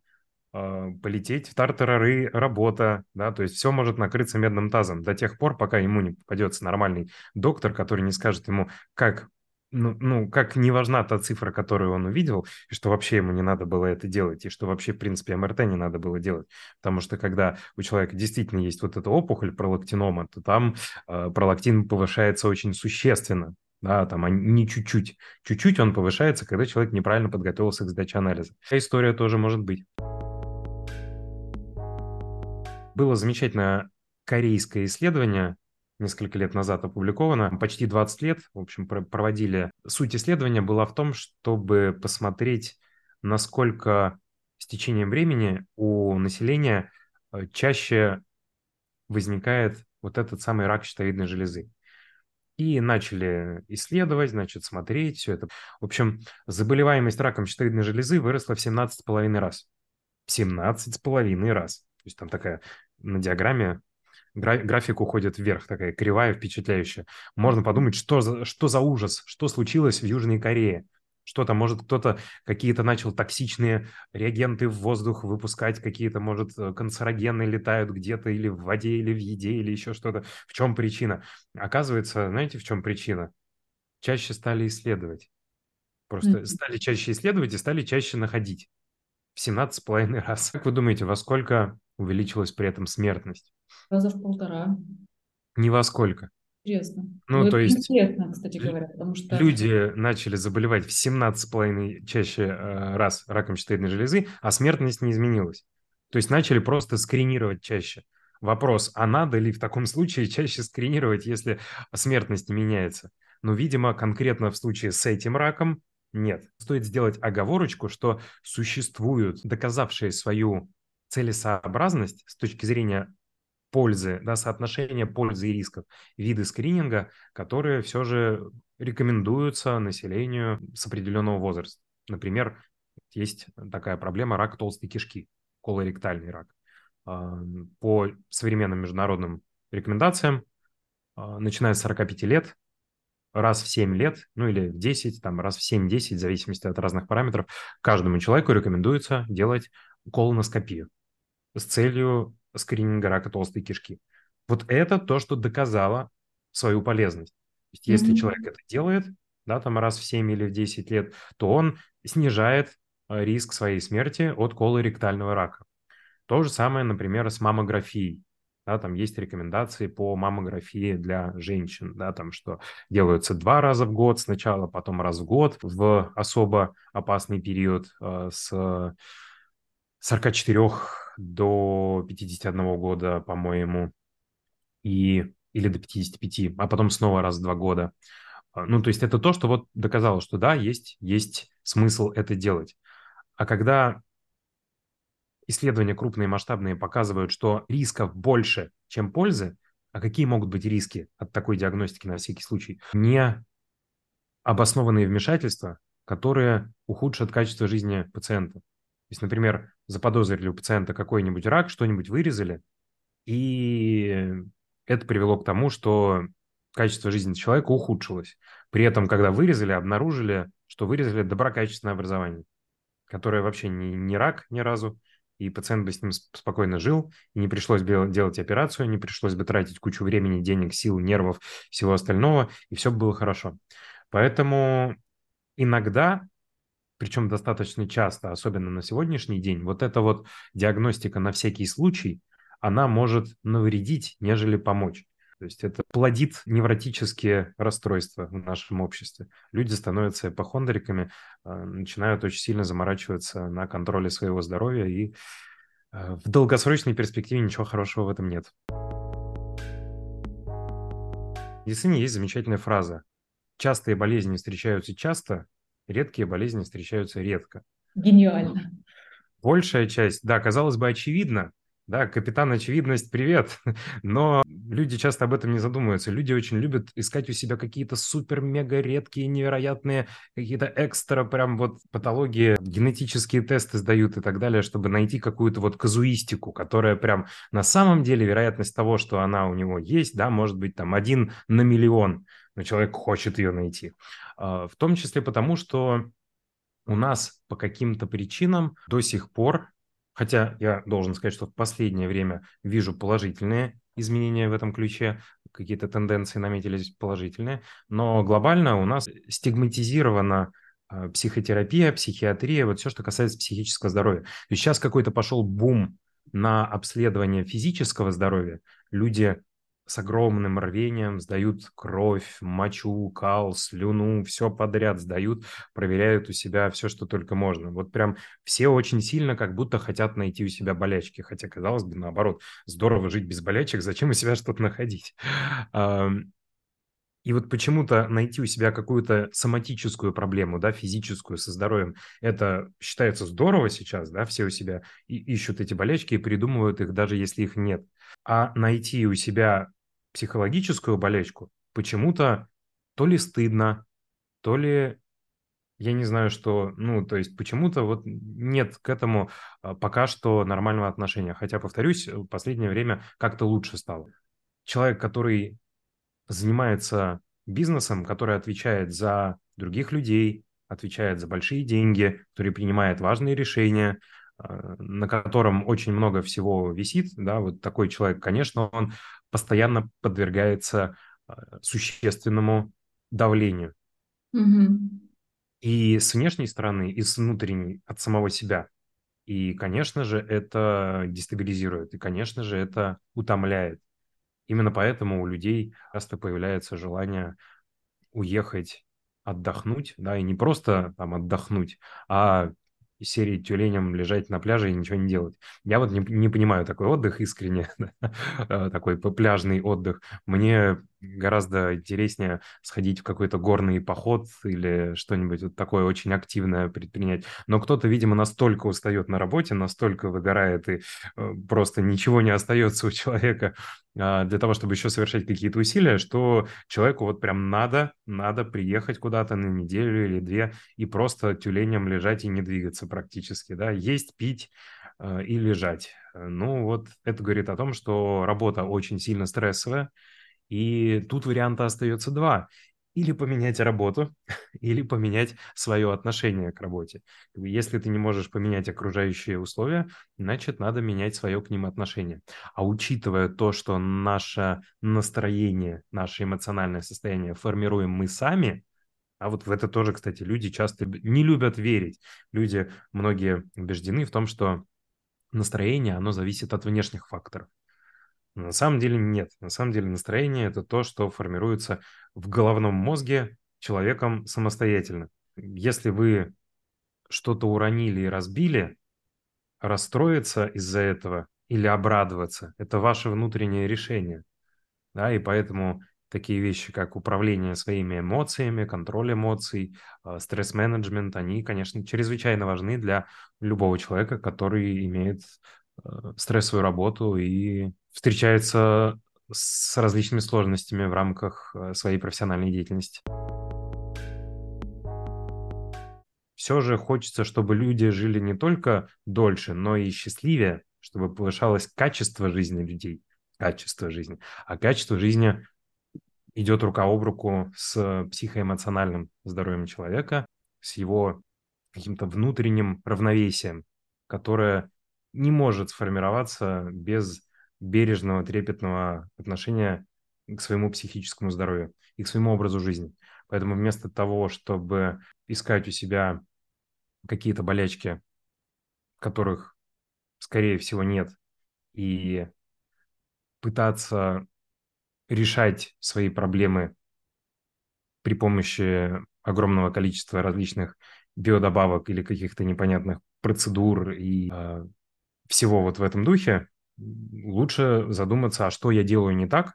э, полететь в тартарары, работа, да, то есть все может накрыться медным тазом до тех пор, пока ему не попадется нормальный доктор, который не скажет ему, как ну, ну, как не важна та цифра, которую он увидел, и что вообще ему не надо было это делать, и что вообще, в принципе, МРТ не надо было делать. Потому что когда у человека действительно есть вот эта опухоль пролактинома, то там э, пролактин повышается очень существенно, да, там не чуть-чуть. Чуть-чуть он повышается, когда человек неправильно подготовился к сдаче анализа. Такая история тоже может быть. Было замечательное корейское исследование, несколько лет назад опубликовано, почти 20 лет, в общем, проводили. Суть исследования была в том, чтобы посмотреть, насколько с течением времени у населения э, чаще возникает вот этот самый рак щитовидной железы. И начали исследовать, значит, смотреть все это. В общем, заболеваемость раком щитовидной железы выросла в 17,5 раз. В 17,5 раз. То есть там такая на диаграмме график уходит вверх, такая кривая, впечатляющая. Можно подумать, что за, что за ужас, что случилось в Южной Корее. Что-то, может, кто-то какие-то начал токсичные реагенты в воздух выпускать, какие-то, может, э, канцерогены летают где-то или в воде, или в еде, или еще что-то. В чем причина? Оказывается, знаете, в чем причина? Чаще стали исследовать. Просто mm-hmm. стали чаще исследовать и стали чаще находить. В 17,5 раз. Как вы думаете, во сколько увеличилась при этом смертность? Раза в полтора. Не во сколько. Интересно. Ну, ну то есть... Интересно, кстати говоря, потому что... Люди начали заболевать в 17,5 чаще э, раз раком щитовидной железы, а смертность не изменилась. То есть начали просто скринировать чаще. Вопрос, а надо ли в таком случае чаще скринировать, если смертность не меняется? Ну, видимо, конкретно в случае с этим раком нет. Стоит сделать оговорочку, что существуют доказавшие свою целесообразность с точки зрения пользы, да, соотношение пользы и рисков, виды скрининга, которые все же рекомендуются населению с определенного возраста. Например, есть такая проблема рак толстой кишки, колоректальный рак. А, по современным международным рекомендациям, а, начиная с 45 лет, раз в 7 лет, ну или в 10, там раз в 7-10, в зависимости от разных параметров, каждому человеку рекомендуется делать колоноскопию с целью скрининга рака толстой кишки. Вот это то, что доказало свою полезность. То есть если mm-hmm. человек это делает, да, там раз в 7 или в 10 лет, то он снижает э, риск своей смерти от колоректального рака. То же самое, например, с маммографией. Да, там есть рекомендации по маммографии для женщин, да, там, что делаются два раза в год сначала, потом раз в год в особо опасный период э, с 44 до 51 года, по-моему, и, или до 55, а потом снова раз в два года. А, ну, то есть это то, что вот доказало, что да, есть, есть смысл это делать. А когда исследования крупные, масштабные показывают, что рисков больше, чем пользы, а какие могут быть риски от такой диагностики на всякий случай? Не обоснованные вмешательства, которые ухудшат качество жизни пациента. Есть, например, заподозрили у пациента какой-нибудь рак, что-нибудь вырезали, и это привело к тому, что качество жизни человека ухудшилось. При этом, когда вырезали, обнаружили, что вырезали доброкачественное образование, которое вообще не, не рак ни разу, и пациент бы с ним спокойно жил, и не пришлось бы делать операцию, не пришлось бы тратить кучу времени, денег, сил, нервов, всего остального, и все было хорошо. Поэтому иногда причем достаточно часто, особенно на сегодняшний день, вот эта вот диагностика на всякий случай, она может навредить, нежели помочь. То есть это плодит невротические расстройства в нашем обществе. Люди становятся эпохондриками, а, начинают очень сильно заморачиваться на контроле своего здоровья, и а, в долгосрочной перспективе ничего хорошего в этом нет. В медицине есть замечательная фраза. Частые болезни встречаются часто, редкие болезни встречаются редко. Гениально. Большая часть, да, казалось бы, очевидно, да, капитан очевидность, привет. Но люди часто об этом не задумываются. Люди очень любят искать у себя какие-то супер-мега редкие, невероятные, какие-то экстра прям вот патологии, генетические тесты сдают и так далее, чтобы найти какую-то вот казуистику, которая прям на самом деле вероятность того, что она у него есть, да, может быть там один на миллион, но человек хочет ее найти. А, в том числе потому, что у нас по каким-то причинам до сих пор Хотя я должен сказать, что в последнее время вижу положительные изменения в этом ключе, какие-то тенденции наметились положительные, но глобально у нас стигматизирована а, психотерапия, психиатрия, вот все, что касается психического здоровья. Есть сейчас какой-то пошел бум на обследование физического здоровья. Люди с огромным рвением сдают кровь, мочу, кал, слюну, все подряд сдают, проверяют у себя все, что только можно. Вот прям все очень сильно как будто хотят найти у себя болячки, хотя, казалось бы, наоборот, здорово жить без болячек, зачем у себя что-то находить? И вот почему-то найти у себя какую-то соматическую проблему, да, физическую, со здоровьем, это считается здорово сейчас, да, все у себя ищут эти болячки и придумывают их, даже если их нет. А найти у себя психологическую болячку почему-то то ли стыдно, то ли я не знаю, что, ну, то есть почему-то вот нет к этому а, пока что нормального отношения. Хотя, повторюсь, в последнее время как-то лучше стало. Человек, который занимается бизнесом, который отвечает за других людей, отвечает за большие деньги, который принимает важные решения, на котором очень много всего висит, да, вот такой человек, конечно, он постоянно подвергается а, существенному давлению. Угу. И с внешней стороны, и с внутренней, от самого себя. И, конечно же, это дестабилизирует, и, конечно же, это утомляет. Именно поэтому у людей часто появляется желание уехать отдохнуть, да, и не просто там отдохнуть, а из серии тюленям лежать на пляже и ничего не делать. Я вот не, не понимаю такой отдых искренне, э, такой пляжный отдых. Мне гораздо интереснее сходить в какой-то горный поход или что-нибудь вот такое очень активное предпринять. Но кто-то, видимо, настолько устает на работе, настолько выгорает, и э, просто ничего не остается у человека а, для того, чтобы еще совершать какие-то усилия, что человеку вот прям надо, надо приехать куда-то на неделю или две и просто тюленем лежать и не двигаться практически, да, есть, пить э, и лежать. Ну вот это говорит о том, что работа очень сильно стрессовая, и тут варианта остается два. Или поменять работу, или поменять свое отношение к работе. Если ты не можешь поменять окружающие условия, значит, надо менять свое к ним отношение. А учитывая то, что наше настроение, наше эмоциональное состояние формируем мы сами, а вот в это тоже, кстати, люди часто не любят верить. Люди, многие убеждены в том, что настроение, оно зависит от внешних факторов. На самом деле нет. На самом деле настроение – это то, что формируется в головном мозге человеком самостоятельно. Если вы что-то уронили и разбили, расстроиться из-за этого или обрадоваться – это ваше внутреннее решение. Да, и поэтому такие вещи, как управление своими эмоциями, контроль эмоций, а, стресс-менеджмент, они, конечно, чрезвычайно важны для любого человека, который имеет стрессовую работу и встречается с различными сложностями в рамках э, своей профессиональной деятельности. Все же хочется, чтобы люди жили не только дольше, но и счастливее, чтобы повышалось качество жизни людей, качество жизни. А качество жизни идет рука об руку с психоэмоциональным здоровьем человека, с его каким-то внутренним равновесием, которое не может сформироваться без бережного, трепетного отношения к своему психическому здоровью и к своему образу жизни. Поэтому вместо того, чтобы искать у себя какие-то болячки, которых, скорее всего, нет, и пытаться решать свои проблемы при помощи огромного количества различных биодобавок или каких-то непонятных процедур и э, всего вот в этом духе, лучше задуматься, а что я делаю не так,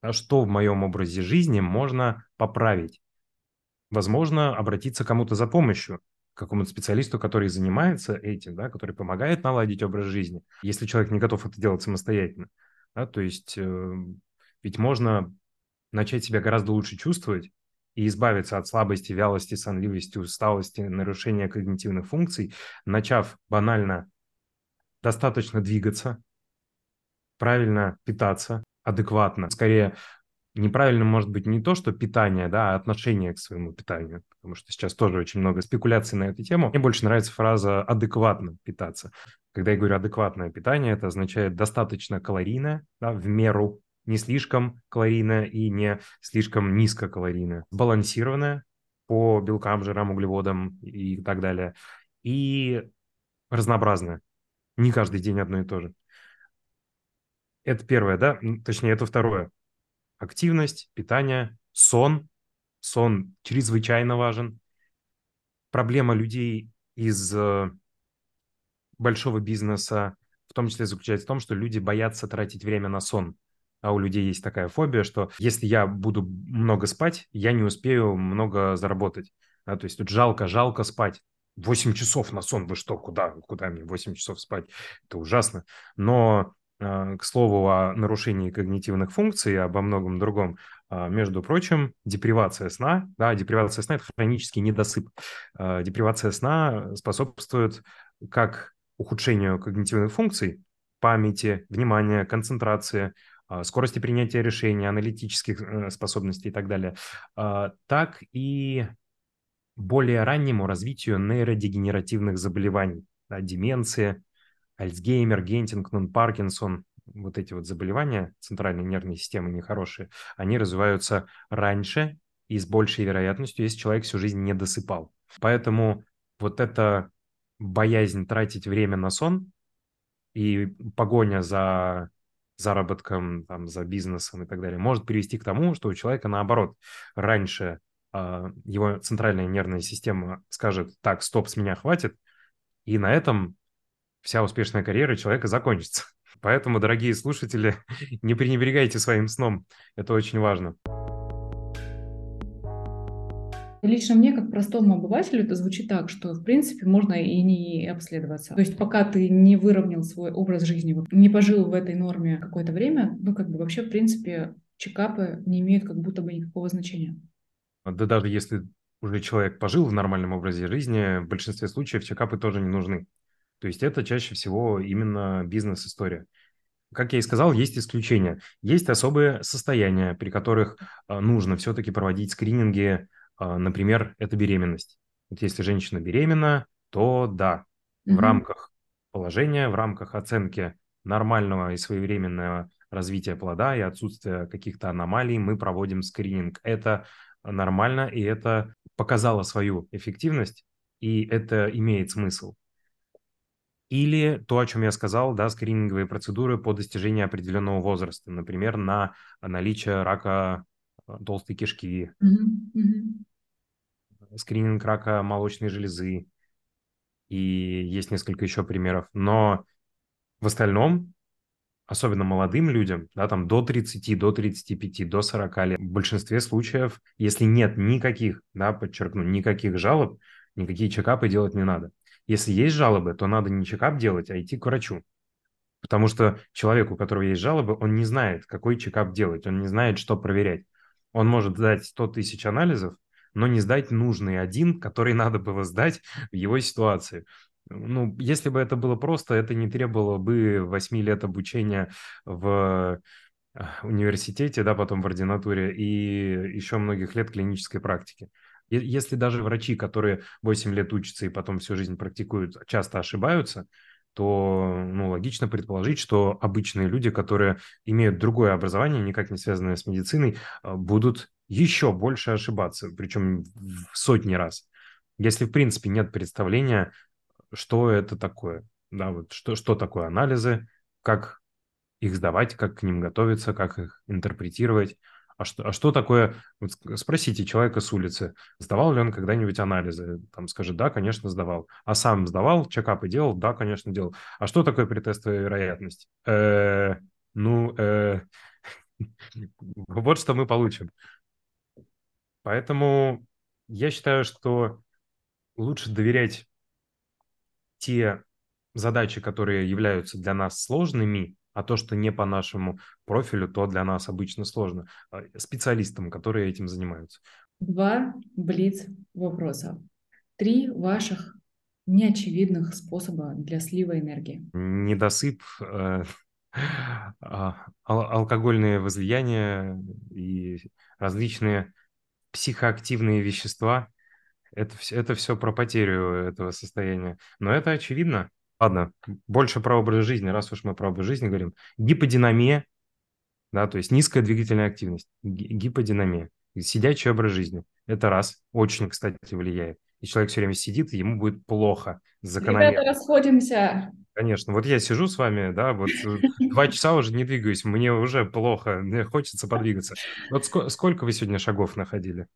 а что в моем образе жизни можно поправить. Возможно, обратиться кому-то за помощью, какому-то специалисту, который занимается этим, да, который помогает наладить образ жизни, если человек не готов это делать самостоятельно. Да, то есть э, ведь можно начать себя гораздо лучше чувствовать и избавиться от слабости, вялости, сонливости, усталости, нарушения когнитивных функций, начав банально достаточно двигаться, правильно питаться, адекватно. Скорее, неправильно может быть не то, что питание, да, а отношение к своему питанию, потому что сейчас тоже очень много спекуляций на эту тему. Мне больше нравится фраза «адекватно питаться». Когда я говорю «адекватное питание», это означает достаточно калорийное, да, в меру, не слишком калорийное и не слишком низкокалорийное, сбалансированное по белкам, жирам, углеводам и так далее, и разнообразное. Не каждый день одно и то же. Это первое, да? Точнее, это второе активность, питание, сон. Сон чрезвычайно важен. Проблема людей из э, большого бизнеса в том числе заключается в том, что люди боятся тратить время на сон. А у людей есть такая фобия, что если я буду много спать, я не успею много заработать. Да, то есть тут жалко, жалко спать. 8 часов на сон, вы что, куда, куда мне 8 часов спать? Это ужасно. Но а, к слову о нарушении когнитивных функций обо многом другом, а, между прочим, депривация сна, да, депривация сна – это хронический недосып. А, депривация сна способствует как ухудшению когнитивных функций, памяти, внимания, концентрации, скорости принятия решений, аналитических э, способностей и так далее, так и более раннему развитию нейродегенеративных заболеваний, да, деменции, Альцгеймер, Гентингтон, Паркинсон, вот эти вот заболевания центральной нервной системы нехорошие, они развиваются раньше и с большей вероятностью, если человек всю жизнь не досыпал. Поэтому вот эта боязнь тратить время на сон и погоня за заработком, там, за бизнесом и так далее, может привести к тому, что у человека наоборот раньше его центральная нервная система скажет, так, стоп, с меня хватит, и на этом вся успешная карьера человека закончится. Поэтому, дорогие слушатели, не пренебрегайте своим сном. Это очень важно. Лично мне, как простому обывателю, это звучит так, что, в принципе, можно и не обследоваться. То есть пока ты не выровнял свой образ жизни, не пожил в этой норме какое-то время, ну, как бы вообще, в принципе, чекапы не имеют как будто бы никакого значения. Да даже если уже человек пожил в нормальном образе жизни, в большинстве случаев чекапы тоже не нужны. То есть это чаще всего именно бизнес-история. Как я и сказал, есть исключения. Есть особые состояния, при которых а, нужно все-таки проводить скрининги. А, например, это беременность. Вот если женщина беременна, то да, mm-hmm. в рамках положения, в рамках оценки нормального и своевременного развития плода и отсутствия каких-то аномалий мы проводим скрининг. Это нормально, и это показало свою эффективность, и это имеет смысл. Или то, о чем я сказал, да, скрининговые процедуры по достижению определенного возраста, например, на наличие рака э, толстой кишки, mm-hmm. скрининг рака молочной железы, и есть несколько еще примеров. Но в остальном, особенно молодым людям, да, там до 30, до 35, до 40 лет, в большинстве случаев, если нет никаких, да, подчеркну, никаких жалоб, никакие чекапы делать не надо. Если есть жалобы, то надо не чекап делать, а идти к врачу. Потому что человек, у которого есть жалобы, он не знает, какой чекап делать, он не знает, что проверять. Он может сдать 100 тысяч анализов, но не сдать нужный один, который надо было сдать в его ситуации. Ну, если бы это было просто, это не требовало бы 8 лет обучения в э, университете, да, потом в ординатуре и еще многих лет клинической практики. Если даже врачи, которые 8 лет учатся и потом всю жизнь практикуют, часто ошибаются, то ну, логично предположить, что обычные люди, которые имеют другое образование, никак не связанное с медициной, а, будут еще больше ошибаться, причем в сотни раз. Если, в принципе, нет представления, что это такое, да, вот что, что такое анализы, как их сдавать, как к ним готовиться, как их интерпретировать, а что, а что такое, вот спросите человека с улицы, сдавал ли он когда-нибудь анализы? Там скажет, да, конечно, сдавал. А сам сдавал, чекапы делал? Да, конечно, делал. А что такое претестовая вероятность? Э, ну, э, вот что мы получим. Поэтому я считаю, что лучше доверять те задачи, которые являются для нас сложными, а то, что не по нашему профилю, то для нас обычно сложно. А, специалистам, которые этим занимаются. Два блиц вопроса. Три ваших неочевидных способа для слива энергии. Недосып, э, а, алкогольные возлияния и различные психоактивные вещества. Это, это все про потерю этого состояния. Но это очевидно. Ладно, больше про образ жизни, раз уж мы про образ жизни говорим. Гиподинамия, да, то есть низкая двигательная активность, гиподинамия, сидячий образ жизни. Это раз, очень, кстати, влияет. И человек все время сидит, и ему будет плохо. Закономерно. Ребята, расходимся. Конечно. Вот я сижу с вами, да, вот два часа уже не двигаюсь, мне уже плохо, мне хочется подвигаться. Вот сколько вы сегодня шагов находили?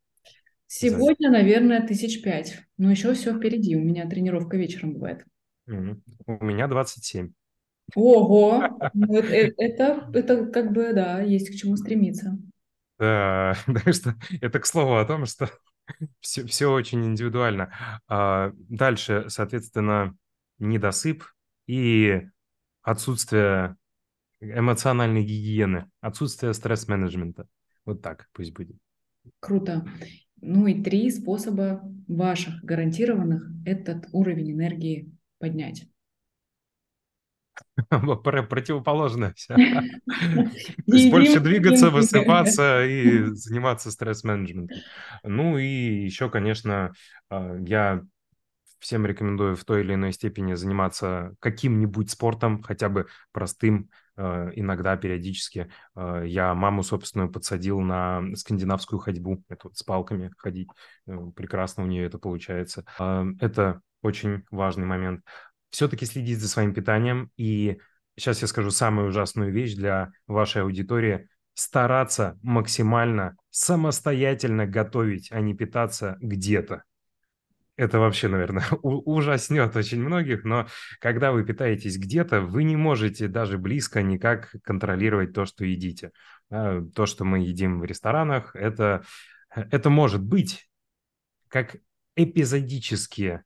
Сегодня, наверное, тысяч пять. Но еще все впереди. У меня тренировка вечером бывает. У меня 27. Ого! Ну, это, э, это, это как бы, да, есть к чему стремиться. Да, так что это к слову о том, что все, все очень индивидуально. А дальше, соответственно, недосып и отсутствие эмоциональной гигиены, отсутствие стресс-менеджмента. Вот так пусть будет. Круто. Ну и три способа ваших гарантированных этот уровень энергии поднять. Противоположное все. То есть больше двигаться, высыпаться и заниматься стресс-менеджментом. Ну и еще, конечно, а, я всем рекомендую в той или иной степени заниматься каким-нибудь спортом, хотя бы простым, а, иногда, периодически. А, я маму собственную подсадил на скандинавскую ходьбу, это вот с палками ходить. Э, прекрасно у нее это получается. Это очень важный момент все-таки следить за своим питанием. И сейчас я скажу самую ужасную вещь для вашей аудитории. Стараться максимально самостоятельно готовить, а не питаться где-то. Это вообще, наверное, ужаснет очень многих, но когда вы питаетесь где-то, вы не можете даже близко никак контролировать то, что едите. То, что мы едим в ресторанах, это, это может быть как эпизодические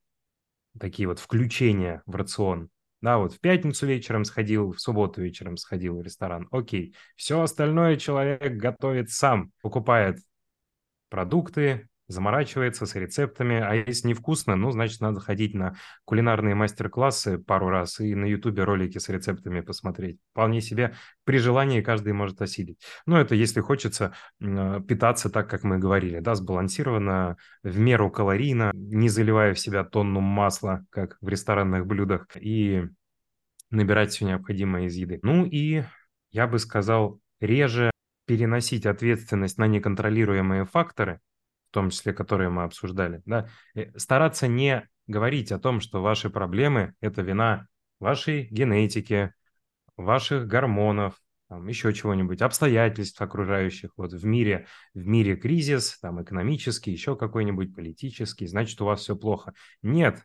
такие вот включения в рацион. Да, вот в пятницу вечером сходил, в субботу вечером сходил в ресторан. Окей. Все остальное человек готовит сам, покупает продукты, заморачивается с рецептами, а если невкусно, ну, значит, надо ходить на кулинарные мастер-классы пару раз и на ютубе ролики с рецептами посмотреть. Вполне себе при желании каждый может осилить. Но это если хочется э, питаться так, как мы говорили, да, сбалансированно, в меру калорийно, не заливая в себя тонну масла, как в ресторанных блюдах, и набирать все необходимое из еды. Ну и я бы сказал, реже переносить ответственность на неконтролируемые факторы, в том числе, которые мы обсуждали, да, э, стараться не говорить о том, что ваши проблемы – это вина вашей генетики, ваших гормонов, там, еще чего-нибудь, обстоятельств окружающих. Вот в мире, в мире кризис, там, экономический, еще какой-нибудь политический, значит, у вас все плохо. Нет,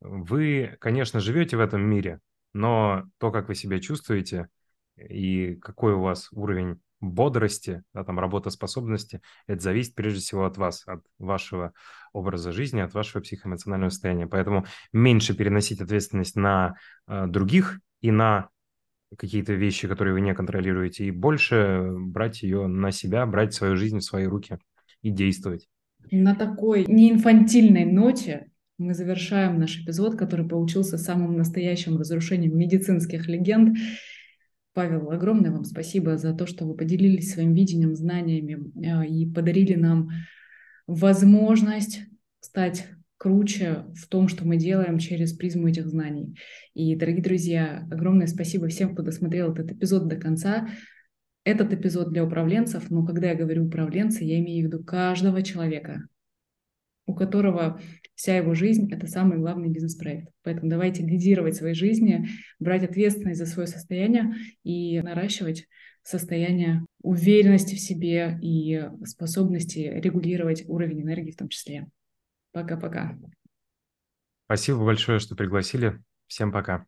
вы, конечно, живете в этом мире, но то, как вы себя чувствуете и какой у вас уровень бодрости, да, там, работоспособности, это зависит прежде всего от вас, от вашего образа жизни, от вашего психоэмоционального состояния. Поэтому меньше переносить ответственность на э, других и на какие-то вещи, которые вы не контролируете, и больше брать ее на себя, брать свою жизнь в свои руки и действовать. На такой неинфантильной ноте мы завершаем наш эпизод, который получился самым настоящим разрушением медицинских легенд. Павел, огромное вам спасибо за то, что вы поделились своим видением, знаниями э, и подарили нам возможность стать круче в том, что мы делаем через призму этих знаний. И, дорогие друзья, огромное спасибо всем, кто досмотрел этот эпизод до конца. Этот эпизод для управленцев, но когда я говорю управленцы, я имею в виду каждого человека, у которого вся его жизнь — это самый главный бизнес-проект. Поэтому давайте лидировать своей жизни, брать ответственность за свое состояние и наращивать состояние уверенности в себе и способности регулировать уровень энергии в том числе. Пока-пока. Спасибо большое, что пригласили. Всем пока.